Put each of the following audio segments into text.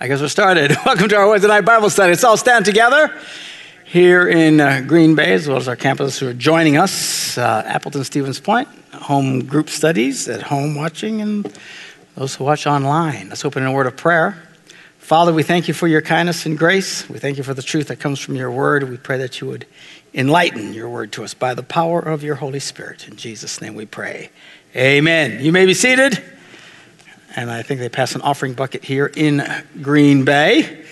I guess we're started. Welcome to our Wednesday night Bible study. Let's all stand together here in uh, Green Bay, as well as our campus who are joining us. Uh, Appleton Stevens Point, home group studies at home watching, and those who watch online. Let's open in a word of prayer. Father, we thank you for your kindness and grace. We thank you for the truth that comes from your word. We pray that you would enlighten your word to us by the power of your Holy Spirit. In Jesus' name we pray. Amen. You may be seated and I think they pass an offering bucket here in Green Bay.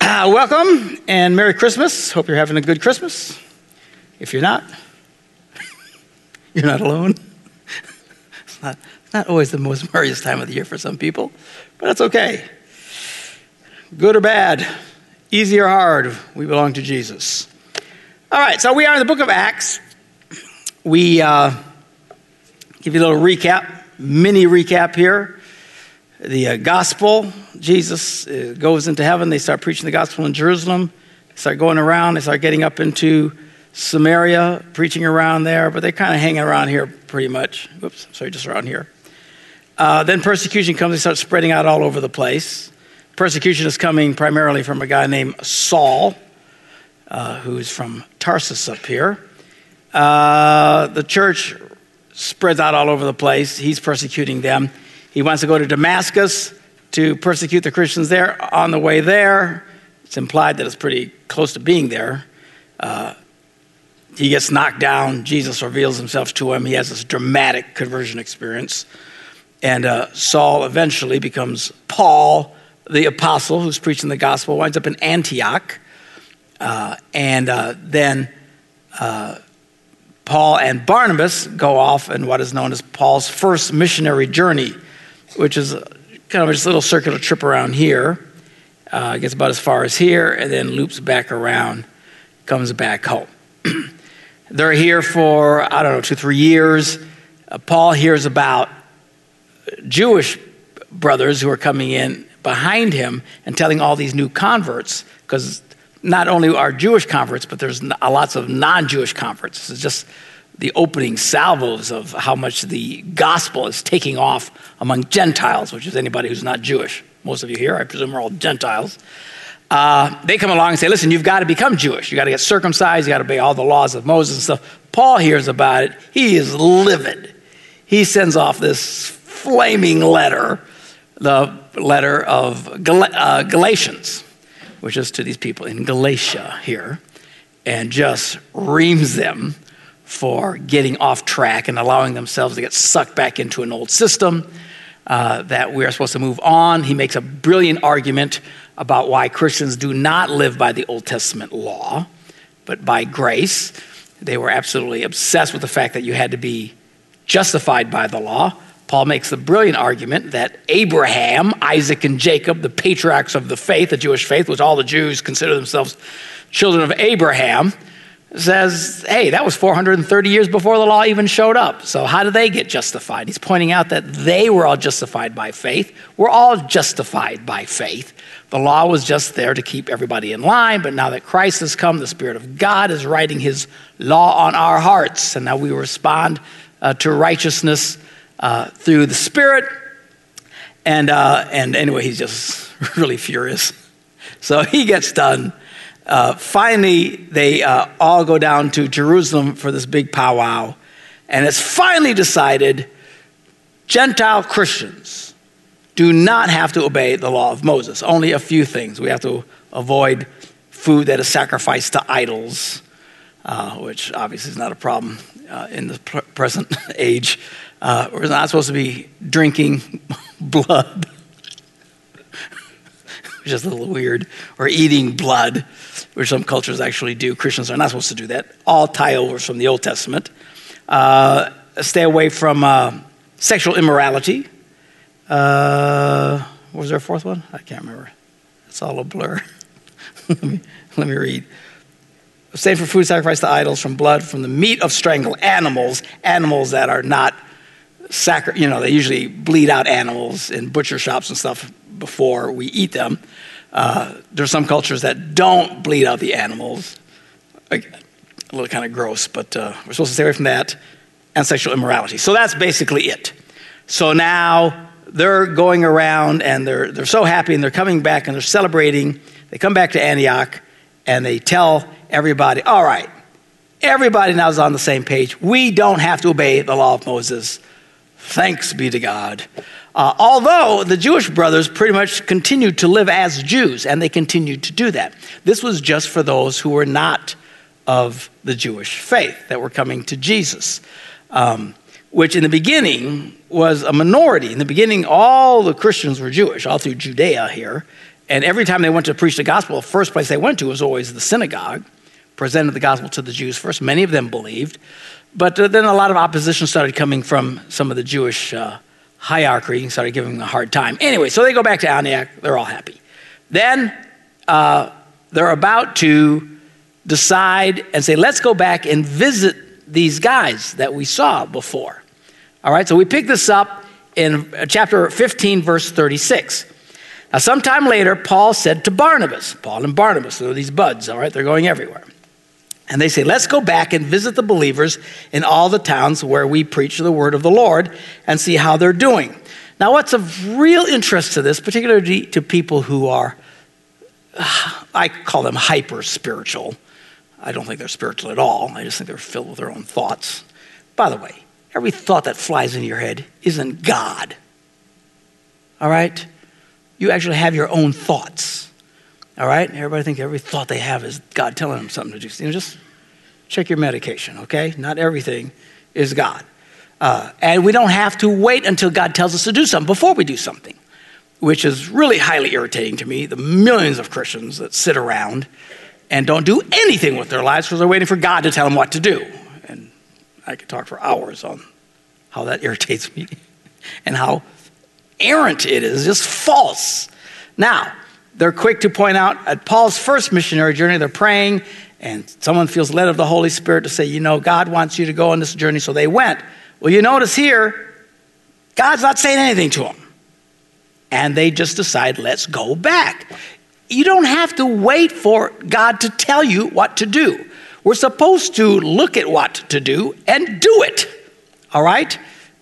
Uh, welcome and Merry Christmas. Hope you're having a good Christmas. If you're not, you're not alone. It's not, not always the most merriest time of the year for some people, but that's okay. Good or bad, easy or hard, we belong to Jesus. All right, so we are in the book of Acts. We uh, give you a little recap, mini recap here the uh, gospel. Jesus uh, goes into heaven. They start preaching the gospel in Jerusalem. They start going around. They start getting up into Samaria, preaching around there, but they're kind of hanging around here pretty much. Oops, sorry, just around here. Uh, then persecution comes. They start spreading out all over the place. Persecution is coming primarily from a guy named Saul, uh, who's from Tarsus up here. Uh, the church spreads out all over the place. He's persecuting them. He wants to go to Damascus to persecute the Christians there. On the way there, it's implied that it's pretty close to being there. Uh, he gets knocked down. Jesus reveals himself to him. He has this dramatic conversion experience. And uh, Saul eventually becomes Paul, the apostle who's preaching the gospel, winds up in Antioch. Uh, and uh, then uh, Paul and Barnabas go off in what is known as Paul's first missionary journey which is kind of just a little circular trip around here. Uh, gets about as far as here, and then loops back around, comes back home. They're here for, I don't know, two, three years. Uh, Paul hears about Jewish brothers who are coming in behind him and telling all these new converts, because not only are Jewish converts, but there's lots of non Jewish converts. It's just the opening salvos of how much the gospel is taking off among Gentiles, which is anybody who's not Jewish. Most of you here, I presume, are all Gentiles. Uh, they come along and say, listen, you've got to become Jewish. You've got to get circumcised. You've got to obey all the laws of Moses and stuff. Paul hears about it. He is livid. He sends off this flaming letter, the letter of Gal- uh, Galatians, which is to these people in Galatia here, and just reams them for getting off track and allowing themselves to get sucked back into an old system, uh, that we are supposed to move on. He makes a brilliant argument about why Christians do not live by the Old Testament law, but by grace. They were absolutely obsessed with the fact that you had to be justified by the law. Paul makes the brilliant argument that Abraham, Isaac, and Jacob, the patriarchs of the faith, the Jewish faith, which all the Jews consider themselves children of Abraham, says, hey, that was 430 years before the law even showed up. So, how do they get justified? He's pointing out that they were all justified by faith. We're all justified by faith. The law was just there to keep everybody in line, but now that Christ has come, the Spirit of God is writing His law on our hearts, and now we respond uh, to righteousness uh, through the Spirit. And, uh, and anyway, he's just really furious. So he gets done uh, finally, they uh, all go down to Jerusalem for this big powwow. And it's finally decided Gentile Christians do not have to obey the law of Moses. Only a few things. We have to avoid food that is sacrificed to idols, uh, which obviously is not a problem uh, in the pr- present age. Uh, we're not supposed to be drinking blood, which is a little weird, or eating blood which some cultures actually do. Christians are not supposed to do that. All tie overs from the Old Testament. Uh, stay away from uh, sexual immorality. Uh, was there a fourth one? I can't remember. It's all a blur. let, me, let me read. Stay from food sacrificed to idols, from blood, from the meat of strangled animals, animals that are not sacri- you know, they usually bleed out animals in butcher shops and stuff before we eat them. Uh, there's some cultures that don't bleed out the animals. a little kind of gross, but uh, we're supposed to stay away from that and sexual immorality. So that's basically it. So now they're going around and they're, they're so happy and they're coming back and they're celebrating. They come back to Antioch and they tell everybody, all right, everybody now is on the same page. We don't have to obey the law of Moses. Thanks be to God. Uh, although the Jewish brothers pretty much continued to live as Jews, and they continued to do that. This was just for those who were not of the Jewish faith that were coming to Jesus, um, which in the beginning was a minority. In the beginning, all the Christians were Jewish, all through Judea here. And every time they went to preach the gospel, the first place they went to was always the synagogue, presented the gospel to the Jews first. Many of them believed. But uh, then a lot of opposition started coming from some of the Jewish uh, hierarchy and started giving them a hard time. Anyway, so they go back to Antioch. They're all happy. Then uh, they're about to decide and say, let's go back and visit these guys that we saw before. All right, so we pick this up in uh, chapter 15, verse 36. Now, sometime later, Paul said to Barnabas, Paul and Barnabas, they're these buds, all right, they're going everywhere. And they say, Let's go back and visit the believers in all the towns where we preach the word of the Lord and see how they're doing. Now, what's of real interest to this, particularly to people who are, I call them hyper spiritual. I don't think they're spiritual at all. I just think they're filled with their own thoughts. By the way, every thought that flies into your head isn't God. All right? You actually have your own thoughts. All right? Everybody think every thought they have is God telling them something to do. You know, just check your medication, okay? Not everything is God. Uh, and we don't have to wait until God tells us to do something before we do something, which is really highly irritating to me. The millions of Christians that sit around and don't do anything with their lives because they're waiting for God to tell them what to do. And I could talk for hours on how that irritates me and how errant it is, just false. Now, they're quick to point out at Paul's first missionary journey, they're praying, and someone feels led of the Holy Spirit to say, You know, God wants you to go on this journey. So they went. Well, you notice here, God's not saying anything to them. And they just decide, Let's go back. You don't have to wait for God to tell you what to do. We're supposed to look at what to do and do it. All right?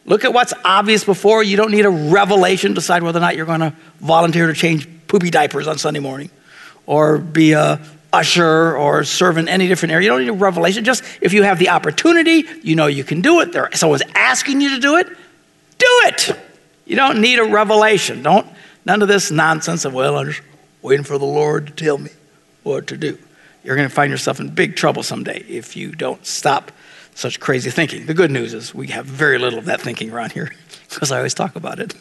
Look at what's obvious before. You don't need a revelation to decide whether or not you're going to volunteer to change poopy diapers on Sunday morning or be a usher or serve in any different area. You don't need a revelation. Just if you have the opportunity, you know you can do it. There, someone's asking you to do it, do it. You don't need a revelation. Don't none of this nonsense of well, I'm just waiting for the Lord to tell me what to do. You're going to find yourself in big trouble someday if you don't stop such crazy thinking. The good news is we have very little of that thinking around here because I always talk about it.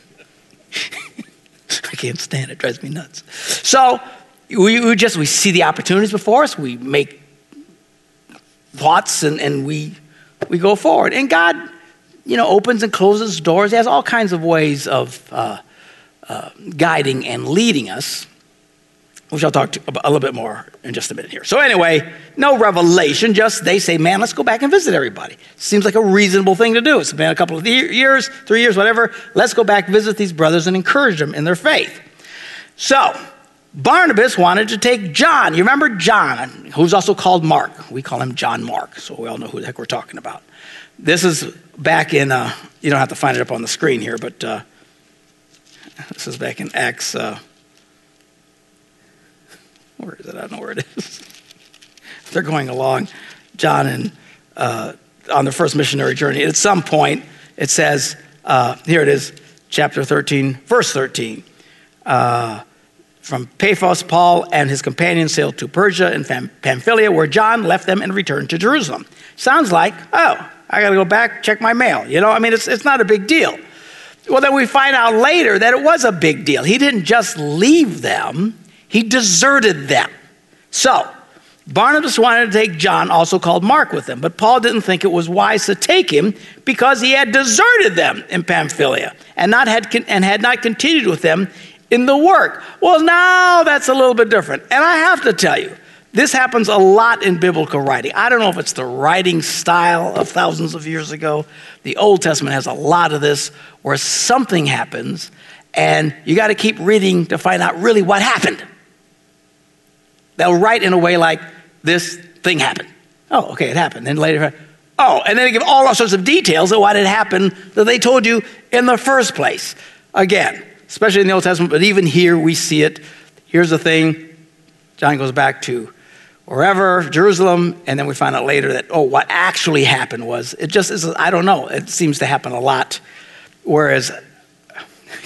I can't stand it. drives me nuts. So we, we, just we see the opportunities before us. We make thoughts and, and we we go forward. And God, you know, opens and closes doors. He has all kinds of ways of uh, uh, guiding and leading us which I'll talk a little bit more in just a minute here. So, anyway, no revelation, just they say, man, let's go back and visit everybody. Seems like a reasonable thing to do. It's been a couple of years, three years, whatever. Let's go back, visit these brothers, and encourage them in their faith. So, Barnabas wanted to take John. You remember John, who's also called Mark. We call him John Mark, so we all know who the heck we're talking about. This is back in, uh, you don't have to find it up on the screen here, but uh, this is back in Acts. Uh, where is it? I don't know where it is. They're going along, John and uh, on the first missionary journey. At some point, it says, uh, here it is, chapter 13, verse 13. Uh, from Paphos, Paul and his companions sailed to Perga and Pamphylia, where John left them and returned to Jerusalem. Sounds like, oh, I got to go back, check my mail. You know, I mean, it's, it's not a big deal. Well, then we find out later that it was a big deal. He didn't just leave them, he deserted them. So, Barnabas wanted to take John, also called Mark, with him, but Paul didn't think it was wise to take him because he had deserted them in Pamphylia and, not had, and had not continued with them in the work. Well, now that's a little bit different. And I have to tell you, this happens a lot in biblical writing. I don't know if it's the writing style of thousands of years ago. The Old Testament has a lot of this where something happens and you got to keep reading to find out really what happened. They'll write in a way like, this thing happened. Oh, okay, it happened. Then later, oh, and then they give all sorts of details of what had happened that they told you in the first place. Again, especially in the Old Testament, but even here we see it. Here's the thing John goes back to wherever, Jerusalem, and then we find out later that, oh, what actually happened was, it just is, I don't know, it seems to happen a lot. Whereas,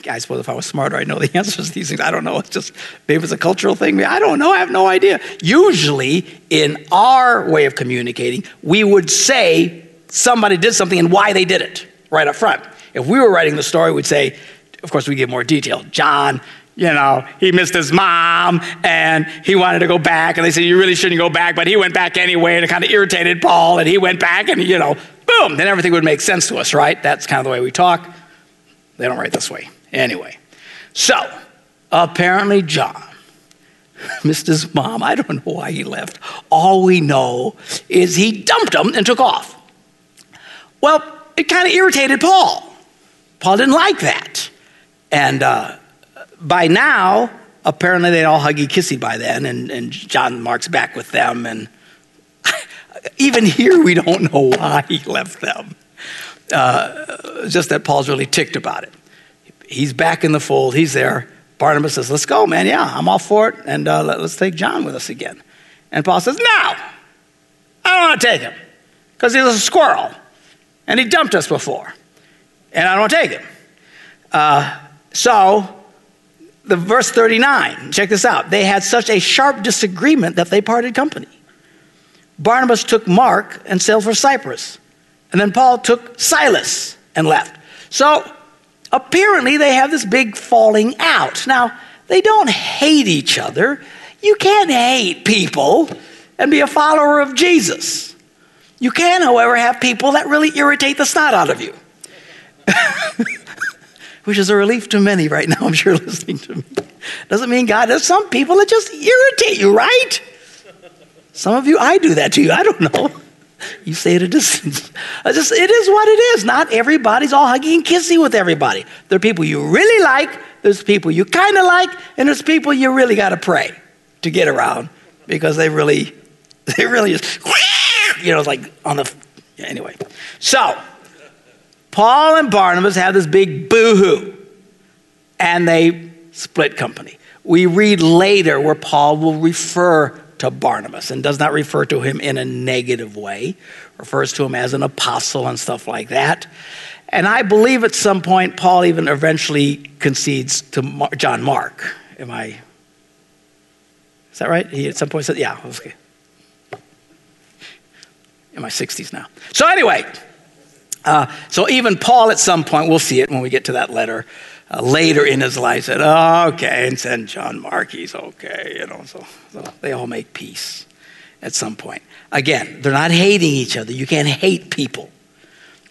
I suppose if I was smarter, I'd know the answers to these things. I don't know. It's just, maybe it's a cultural thing. I don't know. I have no idea. Usually, in our way of communicating, we would say somebody did something and why they did it right up front. If we were writing the story, we'd say, of course, we give more detail. John you know, he missed his mom and he wanted to go back. And they said, You really shouldn't go back. But he went back anyway. And it kind of irritated Paul. And he went back and, you know, boom, then everything would make sense to us, right? That's kind of the way we talk. They don't write this way. Anyway, so apparently, John missed his mom. I don't know why he left. All we know is he dumped him and took off. Well, it kind of irritated Paul. Paul didn't like that. And, uh, by now, apparently they'd all huggy kissy by then, and, and John Mark's back with them. And even here, we don't know why he left them. Uh, just that Paul's really ticked about it. He's back in the fold, he's there. Barnabas says, Let's go, man. Yeah, I'm all for it. And uh, let, us take John with us again. And Paul says, No, I don't want to take him because he's a squirrel and he dumped us before. And I don't want to take him. Uh, so the verse 39, check this out. They had such a sharp disagreement that they parted company. Barnabas took Mark and sailed for Cyprus. And then Paul took Silas and left. So apparently they have this big falling out. Now, they don't hate each other. You can't hate people and be a follower of Jesus. You can, however, have people that really irritate the snot out of you. which is a relief to many right now, I'm sure, listening to me. Doesn't mean God, there's some people that just irritate you, right? Some of you, I do that to you. I don't know. You say at a distance. I just, it is what it is. Not everybody's all huggy and kissy with everybody. There are people you really like, there's people you kind of like, and there's people you really got to pray to get around because they really, they really just, you know, like on the, anyway. So, Paul and Barnabas have this big boo hoo, and they split company. We read later where Paul will refer to Barnabas and does not refer to him in a negative way, refers to him as an apostle and stuff like that. And I believe at some point Paul even eventually concedes to Mar- John Mark. Am I? Is that right? He at some point said, "Yeah, okay." In my 60s now. So anyway, uh, so even Paul, at some point, we'll see it when we get to that letter. Uh, later in his life, said, oh, "Okay," and send John Mark. He's okay, you know. So, so they all make peace at some point. Again, they're not hating each other. You can't hate people,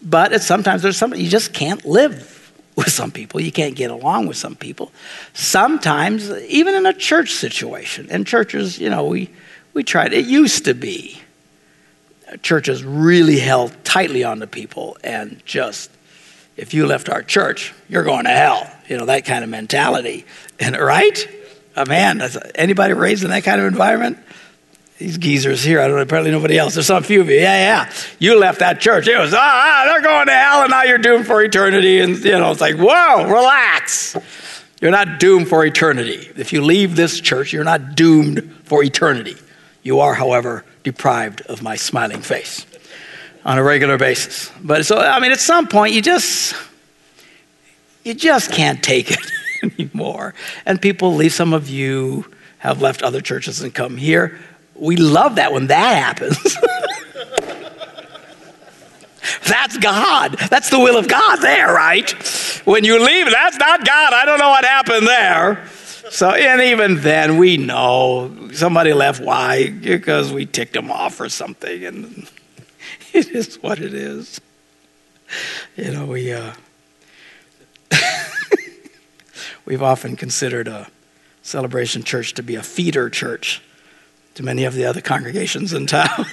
but at sometimes there's something you just can't live with some people. You can't get along with some people. Sometimes, even in a church situation, and churches, you know, we we tried. It used to be churches really held tightly on people and just if you left our church you're going to hell. You know that kind of mentality. And right? Oh, man anybody raised in that kind of environment? These geezers here i don't know apparently nobody else. There's some few of you. Yeah yeah. You left that church. It was ah, ah they're going to hell and now you're doomed for eternity. And you know it's like whoa relax. You're not doomed for eternity. If you leave this church you're not doomed for eternity. You are however deprived of my smiling face on a regular basis. But so, I mean, at some point, you just, you just can't take it anymore. And people leave. Some of you have left other churches and come here. We love that when that happens. That's God. That's the will of God there, right? When you leave, that's not God. I don't know what happened there. So, and even then, we know somebody left. Why? Because we ticked them off or something, and it is what it is. You know, we uh, we've often considered a celebration church to be a feeder church to many of the other congregations in town.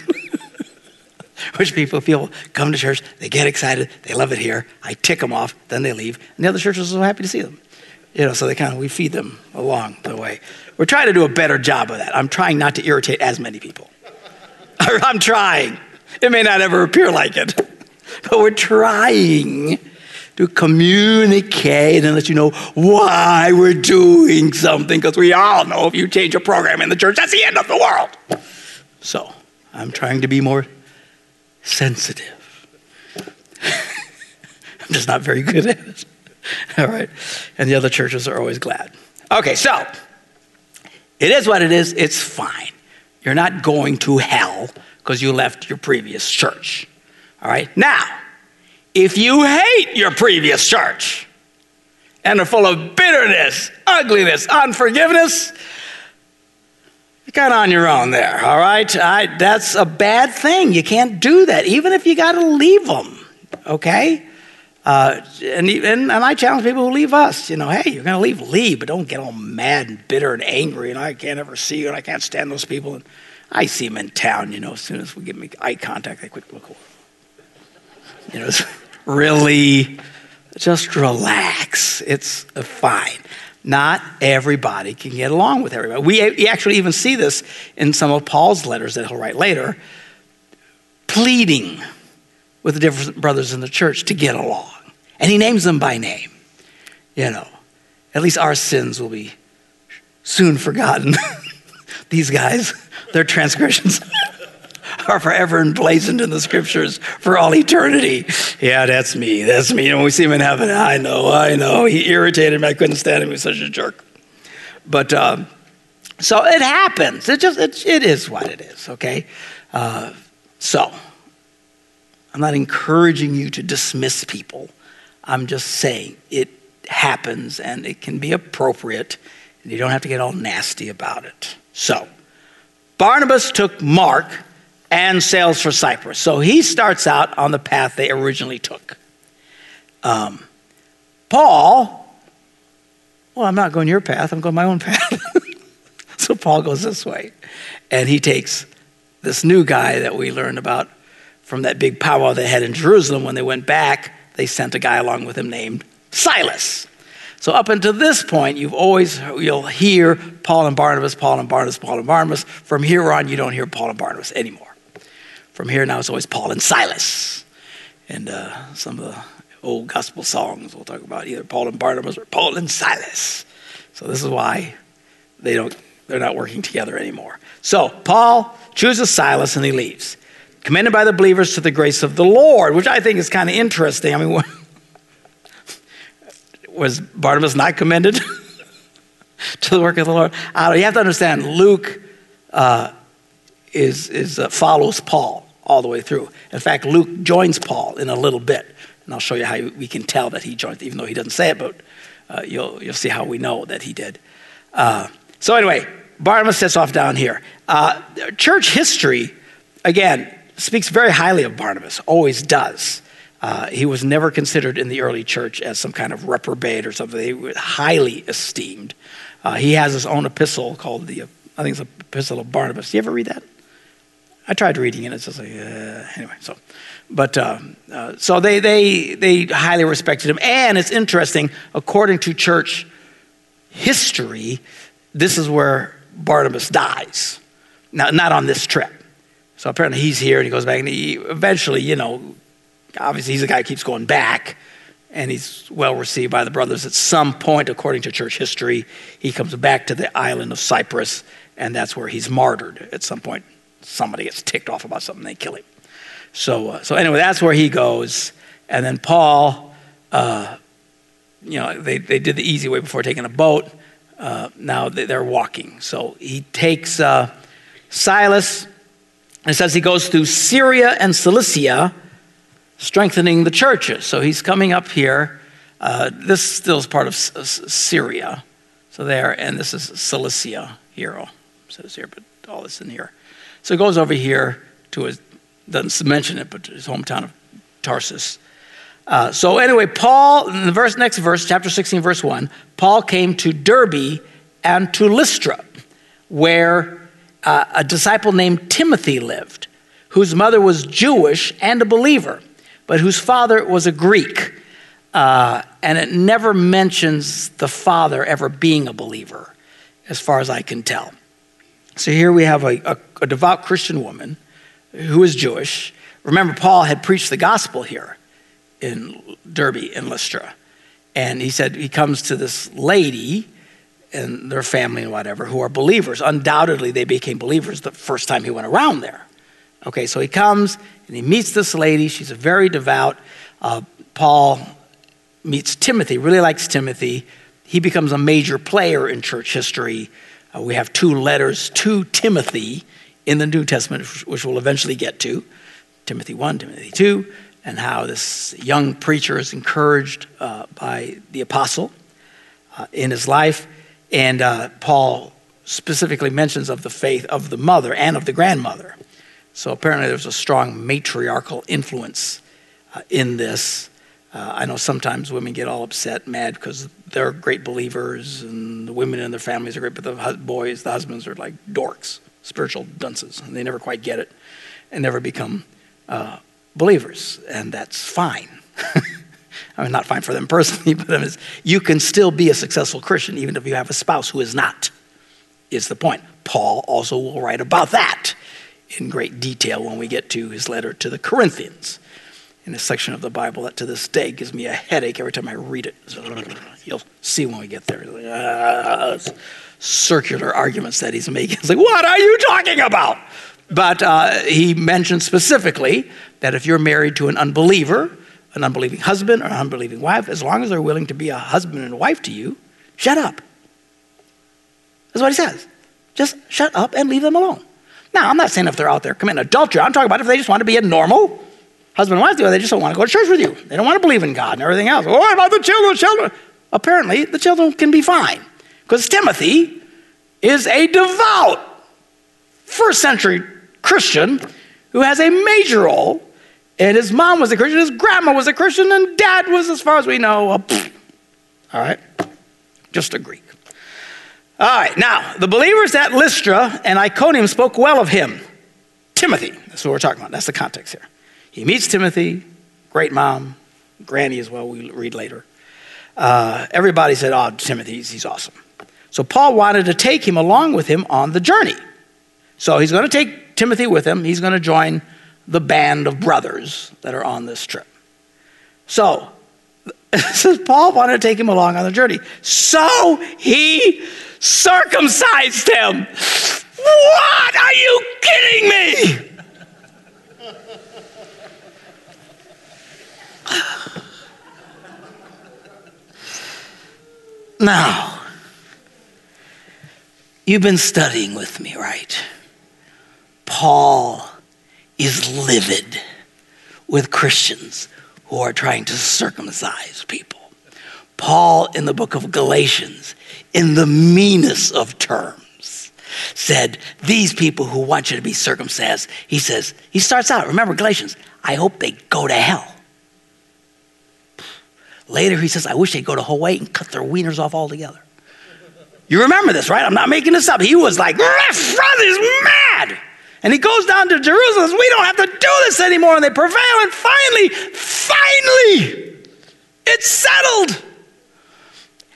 Which people feel come to church, they get excited, they love it here. I tick them off, then they leave, and the other churches are so happy to see them. You know, so they kind of, we feed them along the way. We're trying to do a better job of that. I'm trying not to irritate as many people. I'm trying. It may not ever appear like it, but we're trying to communicate and let you know why we're doing something, because we all know if you change a program in the church, that's the end of the world. So I'm trying to be more sensitive. I'm just not very good at it. All right. And the other churches are always glad. Okay, so it is what it is. It's fine. You're not going to hell because you left your previous church. All right. Now, if you hate your previous church and are full of bitterness, ugliness, unforgiveness, you're kind of on your own there. All right. I, that's a bad thing. You can't do that, even if you got to leave them. Okay. Uh, and, and, and I challenge people who leave us, you know, hey, you're going to leave, leave, but don't get all mad and bitter and angry, and I can't ever see you, and I can't stand those people. And I see them in town, you know, as soon as we get make eye contact, they quick look over. You know, really, just relax. It's fine. Not everybody can get along with everybody. We actually even see this in some of Paul's letters that he'll write later, pleading with the different brothers in the church to get along. And he names them by name. You know, at least our sins will be soon forgotten. These guys, their transgressions are forever emblazoned in the scriptures for all eternity. Yeah, that's me. That's me. And when we see him in heaven, I know, I know. He irritated me. I couldn't stand him. He was such a jerk. But um, so it happens. It just it, it is what it is. Okay. Uh, so I'm not encouraging you to dismiss people. I'm just saying it happens and it can be appropriate, and you don't have to get all nasty about it. So, Barnabas took Mark and sails for Cyprus. So he starts out on the path they originally took. Um, Paul, well, I'm not going your path, I'm going my own path. so Paul goes this way. And he takes this new guy that we learned about from that big powwow they had in Jerusalem. When they went back, they sent a guy along with him named Silas. So up until this point, you've always you'll hear Paul and Barnabas, Paul and Barnabas, Paul and Barnabas. From here on, you don't hear Paul and Barnabas anymore. From here now, it's always Paul and Silas. And uh, some of the old gospel songs we'll talk about either Paul and Barnabas or Paul and Silas. So this is why they don't they're not working together anymore. So Paul chooses Silas and he leaves. Commended by the believers to the grace of the Lord, which I think is kind of interesting. I mean, was Barnabas not commended to the work of the Lord? You have to understand, Luke uh, is, is, uh, follows Paul all the way through. In fact, Luke joins Paul in a little bit. And I'll show you how we can tell that he joined, even though he doesn't say it, but uh, you'll, you'll see how we know that he did. Uh, so, anyway, Barnabas sets off down here. Uh, church history, again, speaks very highly of Barnabas, always does. Uh, he was never considered in the early church as some kind of reprobate or something. He was highly esteemed. Uh, he has his own epistle called the, I think it's the Epistle of Barnabas. Do you ever read that? I tried reading it. It's just like, uh, anyway, so. But uh, uh, so they, they, they highly respected him. And it's interesting, according to church history, this is where Barnabas dies. Now, not on this trip. So apparently he's here and he goes back and he eventually, you know, obviously he's a guy who keeps going back and he's well received by the brothers. At some point, according to church history, he comes back to the island of Cyprus and that's where he's martyred. At some point, somebody gets ticked off about something, they kill him. So, uh, so anyway, that's where he goes. And then Paul, uh, you know, they, they did the easy way before taking a boat. Uh, now they're walking. So he takes uh, Silas and says he goes through Syria and Cilicia, strengthening the churches. So he's coming up here. Uh, this still is part of Syria. So there, and this is Cilicia here. Oh, says here, but all this in here. So he goes over here to his, doesn't mention it, but his hometown of Tarsus. Uh, so anyway, Paul, in the verse, next verse, chapter 16, verse 1, Paul came to Derbe and to Lystra, where uh, a disciple named Timothy lived, whose mother was Jewish and a believer, but whose father was a Greek. Uh, and it never mentions the father ever being a believer, as far as I can tell. So here we have a, a, a devout Christian woman who is Jewish. Remember, Paul had preached the gospel here in Derbe, in Lystra. And he said he comes to this lady and their family and whatever who are believers. Undoubtedly, they became believers the first time he went around there. Okay, so he comes and he meets this lady. She's a very devout. Uh, Paul meets Timothy, really likes Timothy. He becomes a major player in church history. Uh, we have two letters to Timothy in the New Testament, which we'll eventually get to Timothy 1, Timothy 2 and how this young preacher is encouraged uh, by the apostle uh, in his life. And uh, Paul specifically mentions of the faith of the mother and of the grandmother. So apparently there's a strong matriarchal influence uh, in this. Uh, I know sometimes women get all upset, mad, because they're great believers and the women in their families are great, but the boys, the husbands are like dorks, spiritual dunces, and they never quite get it and never become uh, believers, and that's fine. I mean, not fine for them personally, but I mean, you can still be a successful Christian even if you have a spouse who is not, is the point. Paul also will write about that in great detail when we get to his letter to the Corinthians in a section of the Bible that to this day gives me a headache every time I read it. You'll see when we get there. Uh, circular arguments that he's making. It's like, what are you talking about? But uh, he mentioned specifically that if you're married to an unbeliever, an unbelieving husband or an unbelieving wife, as long as they're willing to be a husband and wife to you, shut up. That's what he says. Just shut up and leave them alone. Now, I'm not saying if they're out there committing adultery. I'm talking about if they just want to be a normal husband and wife, they just don't want to go to church with you. They don't want to believe in God and everything else. what about the children? Children. Apparently, the children can be fine because Timothy is a devout first century Christian who has a major role. And his mom was a Christian, his grandma was a Christian, and dad was, as far as we know, a all right, just a Greek. All right, now the believers at Lystra and Iconium spoke well of him. Timothy, that's what we're talking about. That's the context here. He meets Timothy, great mom, granny as well, we read later. Uh, everybody said, Oh, Timothy, he's, he's awesome. So Paul wanted to take him along with him on the journey. So he's going to take Timothy with him. He's going to join the band of brothers that are on this trip. So, says Paul wanted to take him along on the journey. So he circumcised him. What? Are you kidding me? Now, you've been studying with me, right? Paul is livid with Christians who are trying to circumcise people. Paul, in the book of Galatians, in the meanest of terms, said, These people who want you to be circumcised, he says, he starts out, remember Galatians, I hope they go to hell. Later, he says, I wish they'd go to Hawaii and cut their wieners off altogether. You remember this, right? I'm not making this up. He was like, My brother's mad. And he goes down to Jerusalem says, We don't have to do this anymore. And they prevail. And finally, finally, it's settled.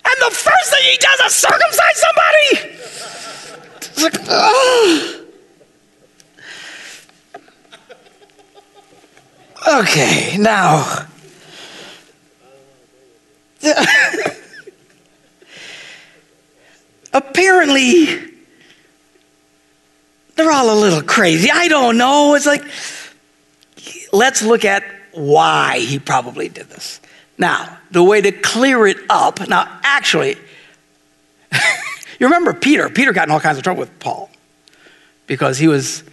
And the first thing he does is circumcise somebody. It's like, oh. Okay, now. Apparently, they're all a little crazy. I don't know. It's like, let's look at why he probably did this. Now, the way to clear it up, now, actually, you remember Peter? Peter got in all kinds of trouble with Paul because he was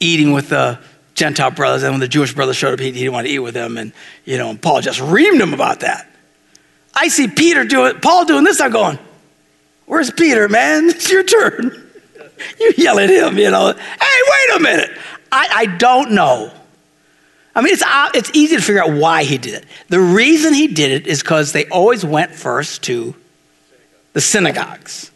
eating with the Gentile brothers, and when the Jewish brothers showed up, he, didn't want to eat with them, and you know, and Paul just reamed him about that. I see Peter doing, Paul doing this. I'm going, "Where's Peter, man? It's your turn." you yell at him, you know, hey, wait a minute. I, I don't know. I mean, it's, uh, it's easy to figure out why he did it. The reason he did it is because they always went first to the synagogues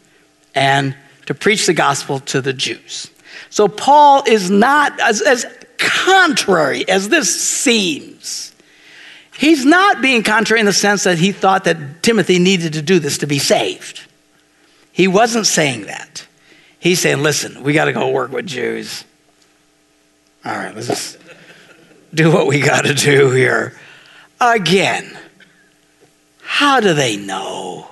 and to preach the gospel to the Jews. So Paul is not as, as contrary as this seems. He's not being contrary in the sense that he thought that Timothy needed to do this to be saved. He wasn't saying that. He's saying, listen, we got to go work with Jews. All right, let's just do what we got to do here. again. How do they know?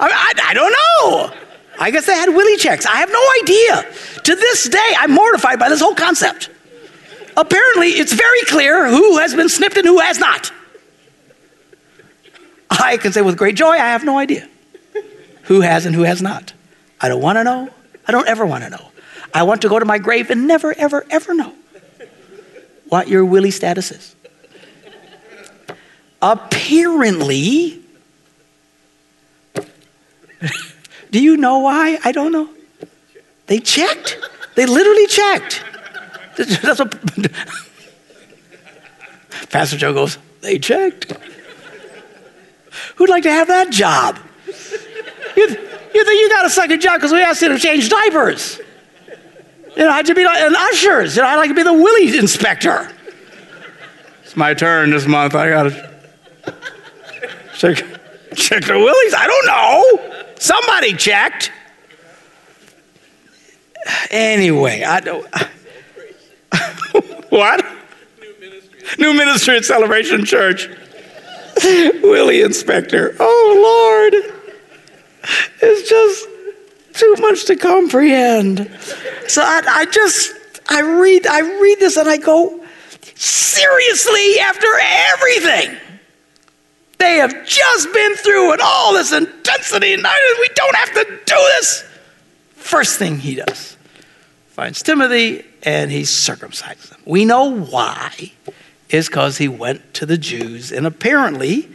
I, I, I, don't know. I guess they had willie checks. I have no idea. To this day, I'm mortified by this whole concept. Apparently, it's very clear who has been snipped and who has not. I can say with great joy, I have no idea who has and who has not. I don't want to know. I don't ever want to know. I want to go to my grave and never, ever, ever know what your willie status is. Apparently, do you know why? I don't know. They checked. They literally checked. That's what Pastor Joe goes, they checked. Who'd like to have that job? You, you think you got a second job because we asked you to change diapers. You know, I to be an ushers. You know, I'd like to be the Willie inspector. It's my turn this month. I got to check, check the Willies. I don't know. Somebody checked. Anyway, I don't. what? New ministry. New ministry at Celebration Church. Willie Inspector. Oh, Lord. It's just too much to comprehend. So I, I just, I read, I read this and I go, seriously, after everything they have just been through and all this intensity, and we don't have to do this. First thing he does, finds Timothy and he circumcises him. We know why. Is because he went to the Jews and apparently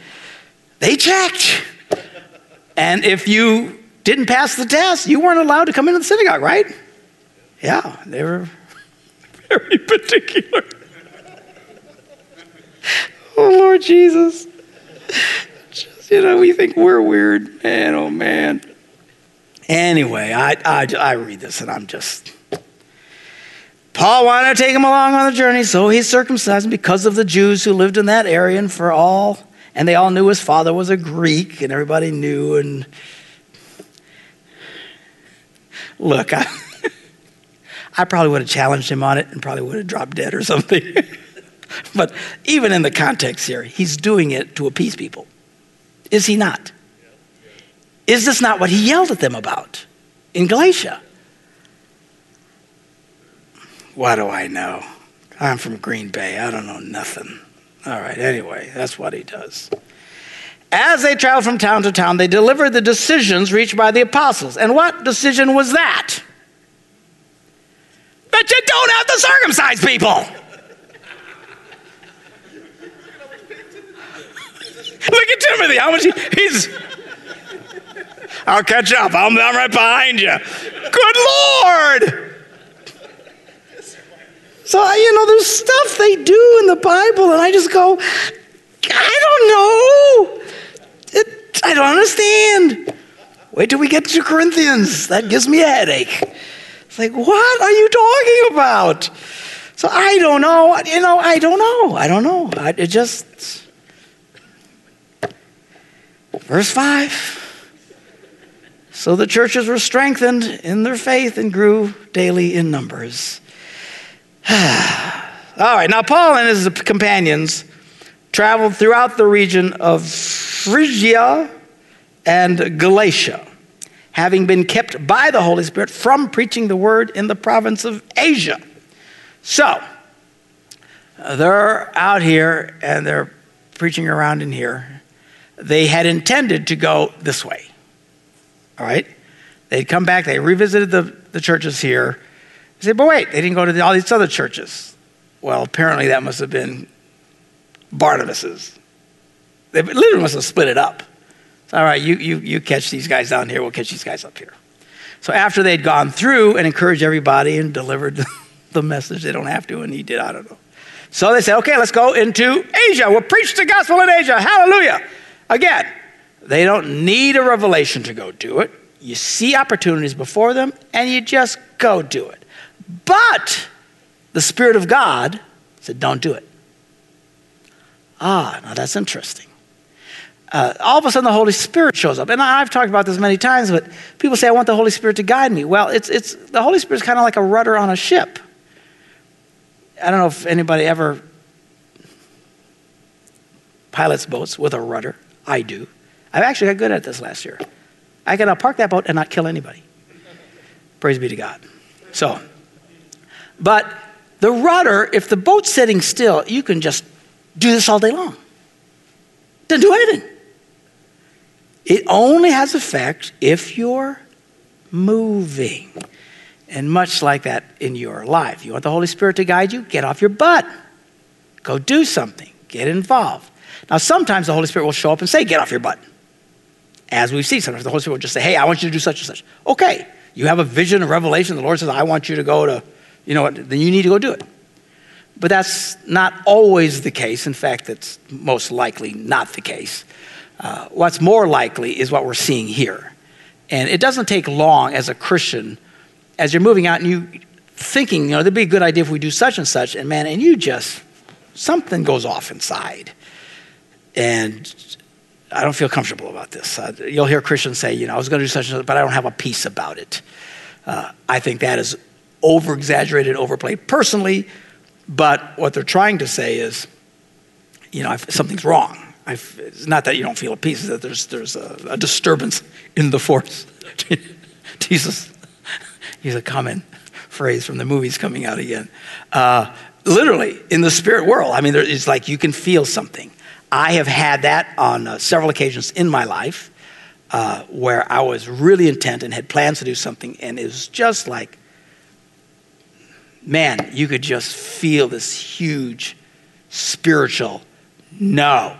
they checked. And if you didn't pass the test, you weren't allowed to come into the synagogue, right? Yeah, they were very particular. oh, Lord Jesus. Just, you know, we think we're weird. Man, oh, man. Anyway, I, I, I read this and I'm just. Paul wanted to take him along on the journey, so he circumcised him because of the Jews who lived in that area and for all and they all knew his father was a Greek, and everybody knew. And look, I, I probably would have challenged him on it and probably would have dropped dead or something. but even in the context here, he's doing it to appease people. Is he not? Is this not what he yelled at them about in Galatia? What do I know? I'm from Green Bay. I don't know nothing. All right, anyway, that's what he does. As they traveled from town to town, they delivered the decisions reached by the apostles. And what decision was that? That you don't have to circumcise people. Look at Timothy. How much he, he's. I'll catch up. I'm, I'm right behind you. Good Lord. So, you know, there's stuff they do in the Bible, and I just go, I don't know. I don't understand. Wait till we get to Corinthians. That gives me a headache. It's like, what are you talking about? So I don't know. You know, I don't know. I don't know. I, it just. Verse 5. So the churches were strengthened in their faith and grew daily in numbers. All right, now Paul and his companions traveled throughout the region of Phrygia and Galatia, having been kept by the Holy Spirit from preaching the word in the province of Asia. So, uh, they're out here and they're preaching around in here. They had intended to go this way. All right? They'd come back, they revisited the, the churches here, They say, but wait, they didn't go to all these other churches. Well, apparently that must have been Barnabas's. They literally must have split it up. All right, you, you, you catch these guys down here, we'll catch these guys up here. So after they'd gone through and encouraged everybody and delivered the message, they don't have to, and he did, I don't know. So they said, okay, let's go into Asia. We'll preach the gospel in Asia. Hallelujah. Again, they don't need a revelation to go do it. You see opportunities before them, and you just go do it. But the Spirit of God said, don't do it. Ah, now that's interesting. Uh, all of a sudden, the Holy Spirit shows up. And I've talked about this many times, but people say, I want the Holy Spirit to guide me. Well, it's, it's, the Holy Spirit is kind of like a rudder on a ship. I don't know if anybody ever pilots boats with a rudder. I do. I've actually got good at this last year. I can park that boat and not kill anybody. Praise be to God. So, but the rudder, if the boat's sitting still, you can just do this all day long. Doesn't do anything. It only has effect if you're moving. And much like that in your life. You want the Holy Spirit to guide you? Get off your butt. Go do something. Get involved. Now, sometimes the Holy Spirit will show up and say, Get off your butt. As we've seen, sometimes the Holy Spirit will just say, Hey, I want you to do such and such. Okay. You have a vision, a revelation. The Lord says, I want you to go to, you know what, then you need to go do it. But that's not always the case. In fact, it's most likely not the case. Uh, what's more likely is what we're seeing here. And it doesn't take long as a Christian, as you're moving out and you thinking, you know, it'd be a good idea if we do such and such, and man, and you just, something goes off inside. And I don't feel comfortable about this. Uh, you'll hear Christians say, you know, I was going to do such and such, but I don't have a peace about it. Uh, I think that is over exaggerated, overplayed personally, but what they're trying to say is, you know, something's wrong. It's not that you don't feel at peace, that there's, there's a, a disturbance in the force. Jesus, he's a common phrase from the movies coming out again. Uh, literally, in the spirit world, I mean, there, it's like you can feel something. I have had that on uh, several occasions in my life uh, where I was really intent and had plans to do something, and it was just like, man, you could just feel this huge spiritual no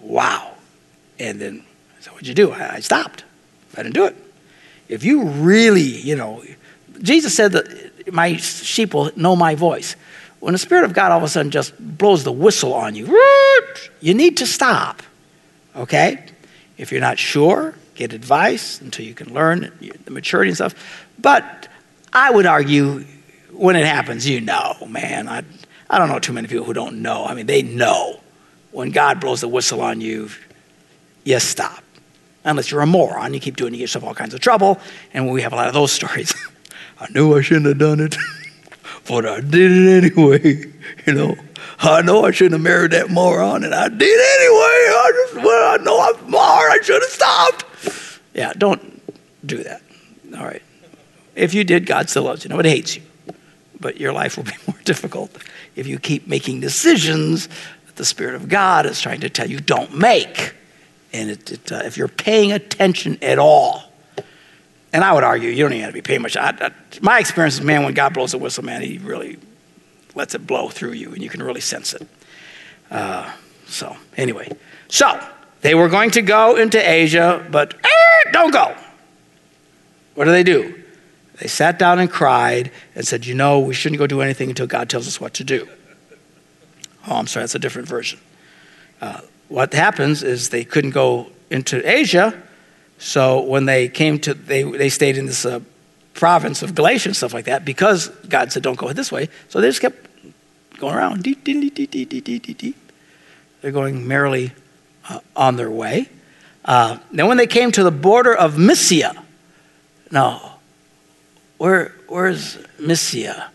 wow. And then, so what'd you do? I, I stopped. I didn't do it. If you really, you know, Jesus said that my sheep will know my voice. When the Spirit of God all of a sudden just blows the whistle on you, you need to stop. Okay? If you're not sure, get advice until you can learn the maturity and stuff. But I would argue when it happens, you know, man. I, I don't know too many people who don't know. I mean, they know when God blows the whistle on you, you stop. Unless you're a moron, you keep doing, you get yourself all kinds of trouble. And we have a lot of those stories. I knew I shouldn't have done it, but I did it anyway. You know, I know I shouldn't have married that moron, and I did anyway. I just, well, I know I'm smart. I should have stopped. Yeah, don't do that. All right. If you did, God still loves you. Nobody hates you. But your life will be more difficult if you keep making decisions that the Spirit of God is trying to tell you don't make. And it, it, uh, if you're paying attention at all, and I would argue you don't even have to be paying much. I, I, my experience is, man, when God blows a whistle, man, He really lets it blow through you, and you can really sense it. Uh, so, anyway, so they were going to go into Asia, but eh, don't go. What do they do? They sat down and cried and said, You know, we shouldn't go do anything until God tells us what to do. Oh, I'm sorry, that's a different version. Uh, what happens is they couldn't go into Asia, so when they came to, they, they stayed in this uh, province of Galatia and stuff like that because God said, don't go this way. So they just kept going around. Deep, deep, deep, deep, deep, deep, deep. They're going merrily uh, on their way. Uh, then when they came to the border of Mysia, now, where, where's Mysia?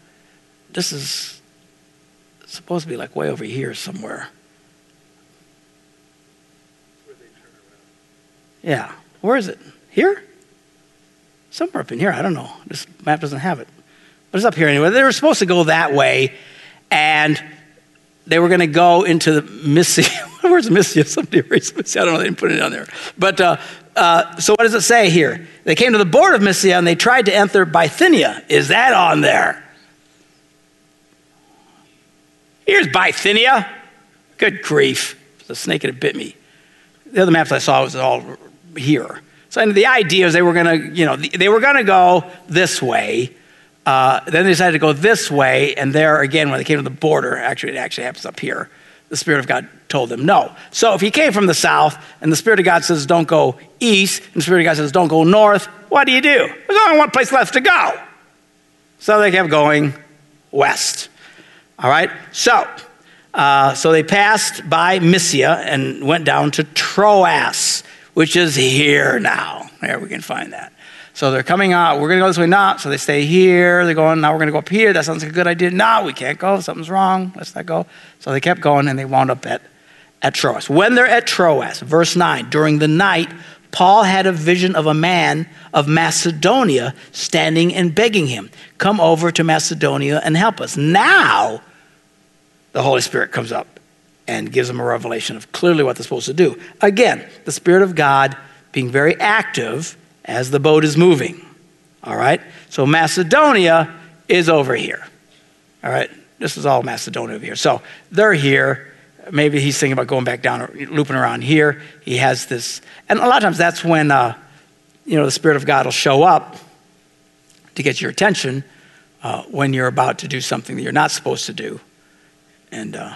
This is supposed to be like way over here somewhere. Yeah. Where is it? Here? Somewhere up in here. I don't know. This map doesn't have it. But it's up here anyway. They were supposed to go that way, and they were going to go into the Mysia. Where's Mysia? Somebody erased Mysia. I don't know. They didn't put it on there. But uh, uh, so what does it say here? They came to the border of Mysia, and they tried to enter Bithynia. Is that on there? Here's Bithynia. Good grief. The snake had bit me. The other maps I saw was all here. So the idea is they were going to, you know, they were going to go this way. Uh, then they decided to go this way, and there again, when they came to the border, actually, it actually happens up here. The Spirit of God told them no. So if he came from the south, and the Spirit of God says don't go east, and the Spirit of God says don't go north, what do you do? There's only one place left to go. So they kept going west. All right? So, uh, so they passed by Mysia and went down to Troas, which is here now. There we can find that. So they're coming out. We're going to go this way. No. So they stay here. They're going, now we're going to go up here. That sounds like a good idea. No, we can't go. Something's wrong. Let's not go. So they kept going and they wound up at, at Troas. When they're at Troas, verse 9, during the night, Paul had a vision of a man of Macedonia standing and begging him, Come over to Macedonia and help us. Now, the Holy Spirit comes up and gives them a revelation of clearly what they're supposed to do. Again, the Spirit of God being very active as the boat is moving. All right? So Macedonia is over here. All right? This is all Macedonia over here. So they're here. Maybe he's thinking about going back down looping around here. He has this, and a lot of times that's when, uh, you know, the Spirit of God will show up to get your attention uh, when you're about to do something that you're not supposed to do. And uh,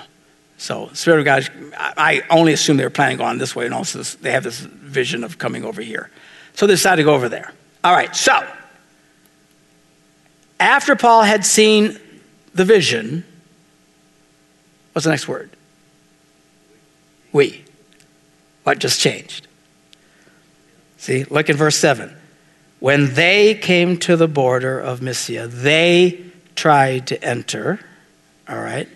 so, Spirit of God, I only assume they were planning on this way, and also this, they have this vision of coming over here. So they decided to go over there. All right, so after Paul had seen the vision, what's the next word? We. What just changed? See, look at verse 7. When they came to the border of Mysia, they tried to enter. All right.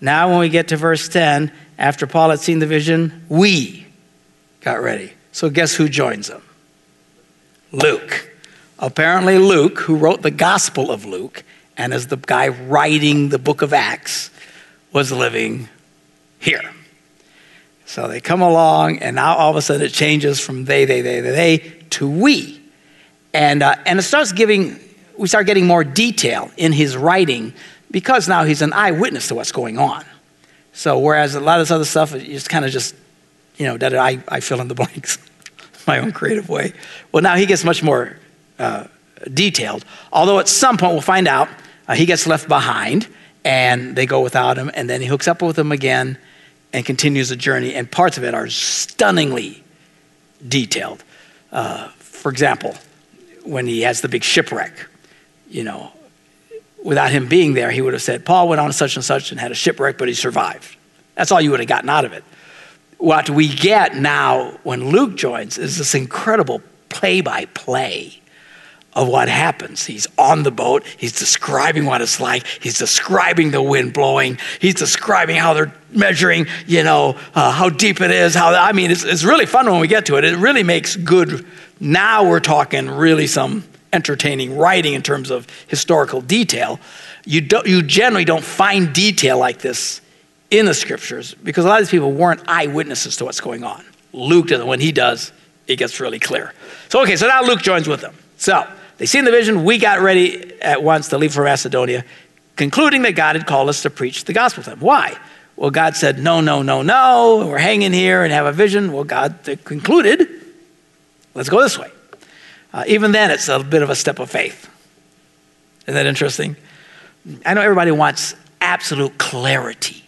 Now, when we get to verse 10, after Paul had seen the vision, we got ready. So, guess who joins them? Luke. Apparently, Luke, who wrote the Gospel of Luke and is the guy writing the book of Acts, was living here. So they come along, and now all of a sudden it changes from they, they, they, they, they to we. And, uh, and it starts giving, we start getting more detail in his writing because now he's an eyewitness to what's going on. So whereas a lot of this other stuff is kind of just, you know, that I, I fill in the blanks my own creative way. Well, now he gets much more uh, detailed. Although at some point we'll find out uh, he gets left behind and they go without him, and then he hooks up with them again and continues the journey. And parts of it are stunningly detailed. Uh, for example, when he has the big shipwreck, you know, without him being there, he would have said, Paul went on such and such and had a shipwreck, but he survived. That's all you would have gotten out of it. What we get now when Luke joins is this incredible play by play of what happens. He's on the boat, he's describing what it's like, he's describing the wind blowing, he's describing how they're measuring, you know, uh, how deep it is. How I mean, it's, it's really fun when we get to it. It really makes good. Now we're talking really some entertaining writing in terms of historical detail. You, don't, you generally don't find detail like this in the scriptures because a lot of these people weren't eyewitnesses to what's going on. Luke when he does, it gets really clear. So, okay, so now Luke joins with them. So, they seen the vision. We got ready at once to leave for Macedonia, concluding that God had called us to preach the gospel to them. Why? Well, God said, no, no, no, no. We're hanging here and have a vision. Well, God concluded, let's go this way. Uh, even then, it's a bit of a step of faith. Isn't that interesting? I know everybody wants absolute clarity.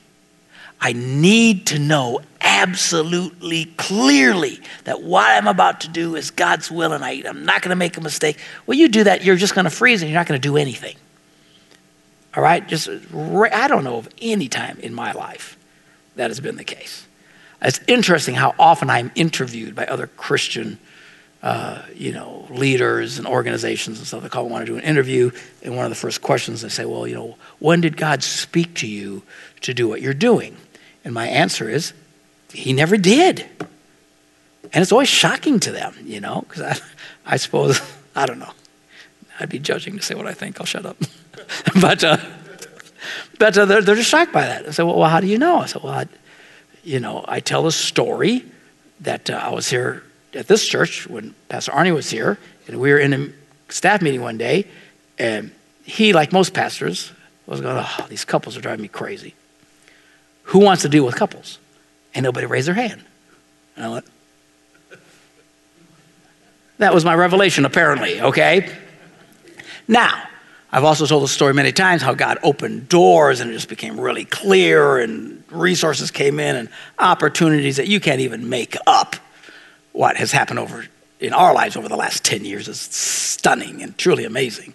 I need to know absolutely clearly that what I'm about to do is God's will and I, I'm not going to make a mistake. Well, you do that, you're just going to freeze and you're not going to do anything. All right? Just, I don't know of any time in my life that has been the case. It's interesting how often I'm interviewed by other Christian uh, you know, leaders and organizations and stuff. They call want to do an interview, and one of the first questions they say, "Well, you know, when did God speak to you to do what you're doing?" And my answer is, He never did. And it's always shocking to them, you know, because I, I suppose I don't know. I'd be judging to say what I think. I'll shut up. but uh, but uh, they're, they're just shocked by that. I said, well, well, how do you know? I said, well, I, you know, I tell a story that uh, I was here at this church when Pastor Arnie was here, and we were in a staff meeting one day, and he, like most pastors, was going, oh, these couples are driving me crazy. Who wants to deal with couples? And nobody raised their hand. And I went, that was my revelation, apparently, okay? Now, I've also told the story many times how God opened doors and it just became really clear, and resources came in and opportunities that you can't even make up what has happened over in our lives over the last 10 years is stunning and truly amazing.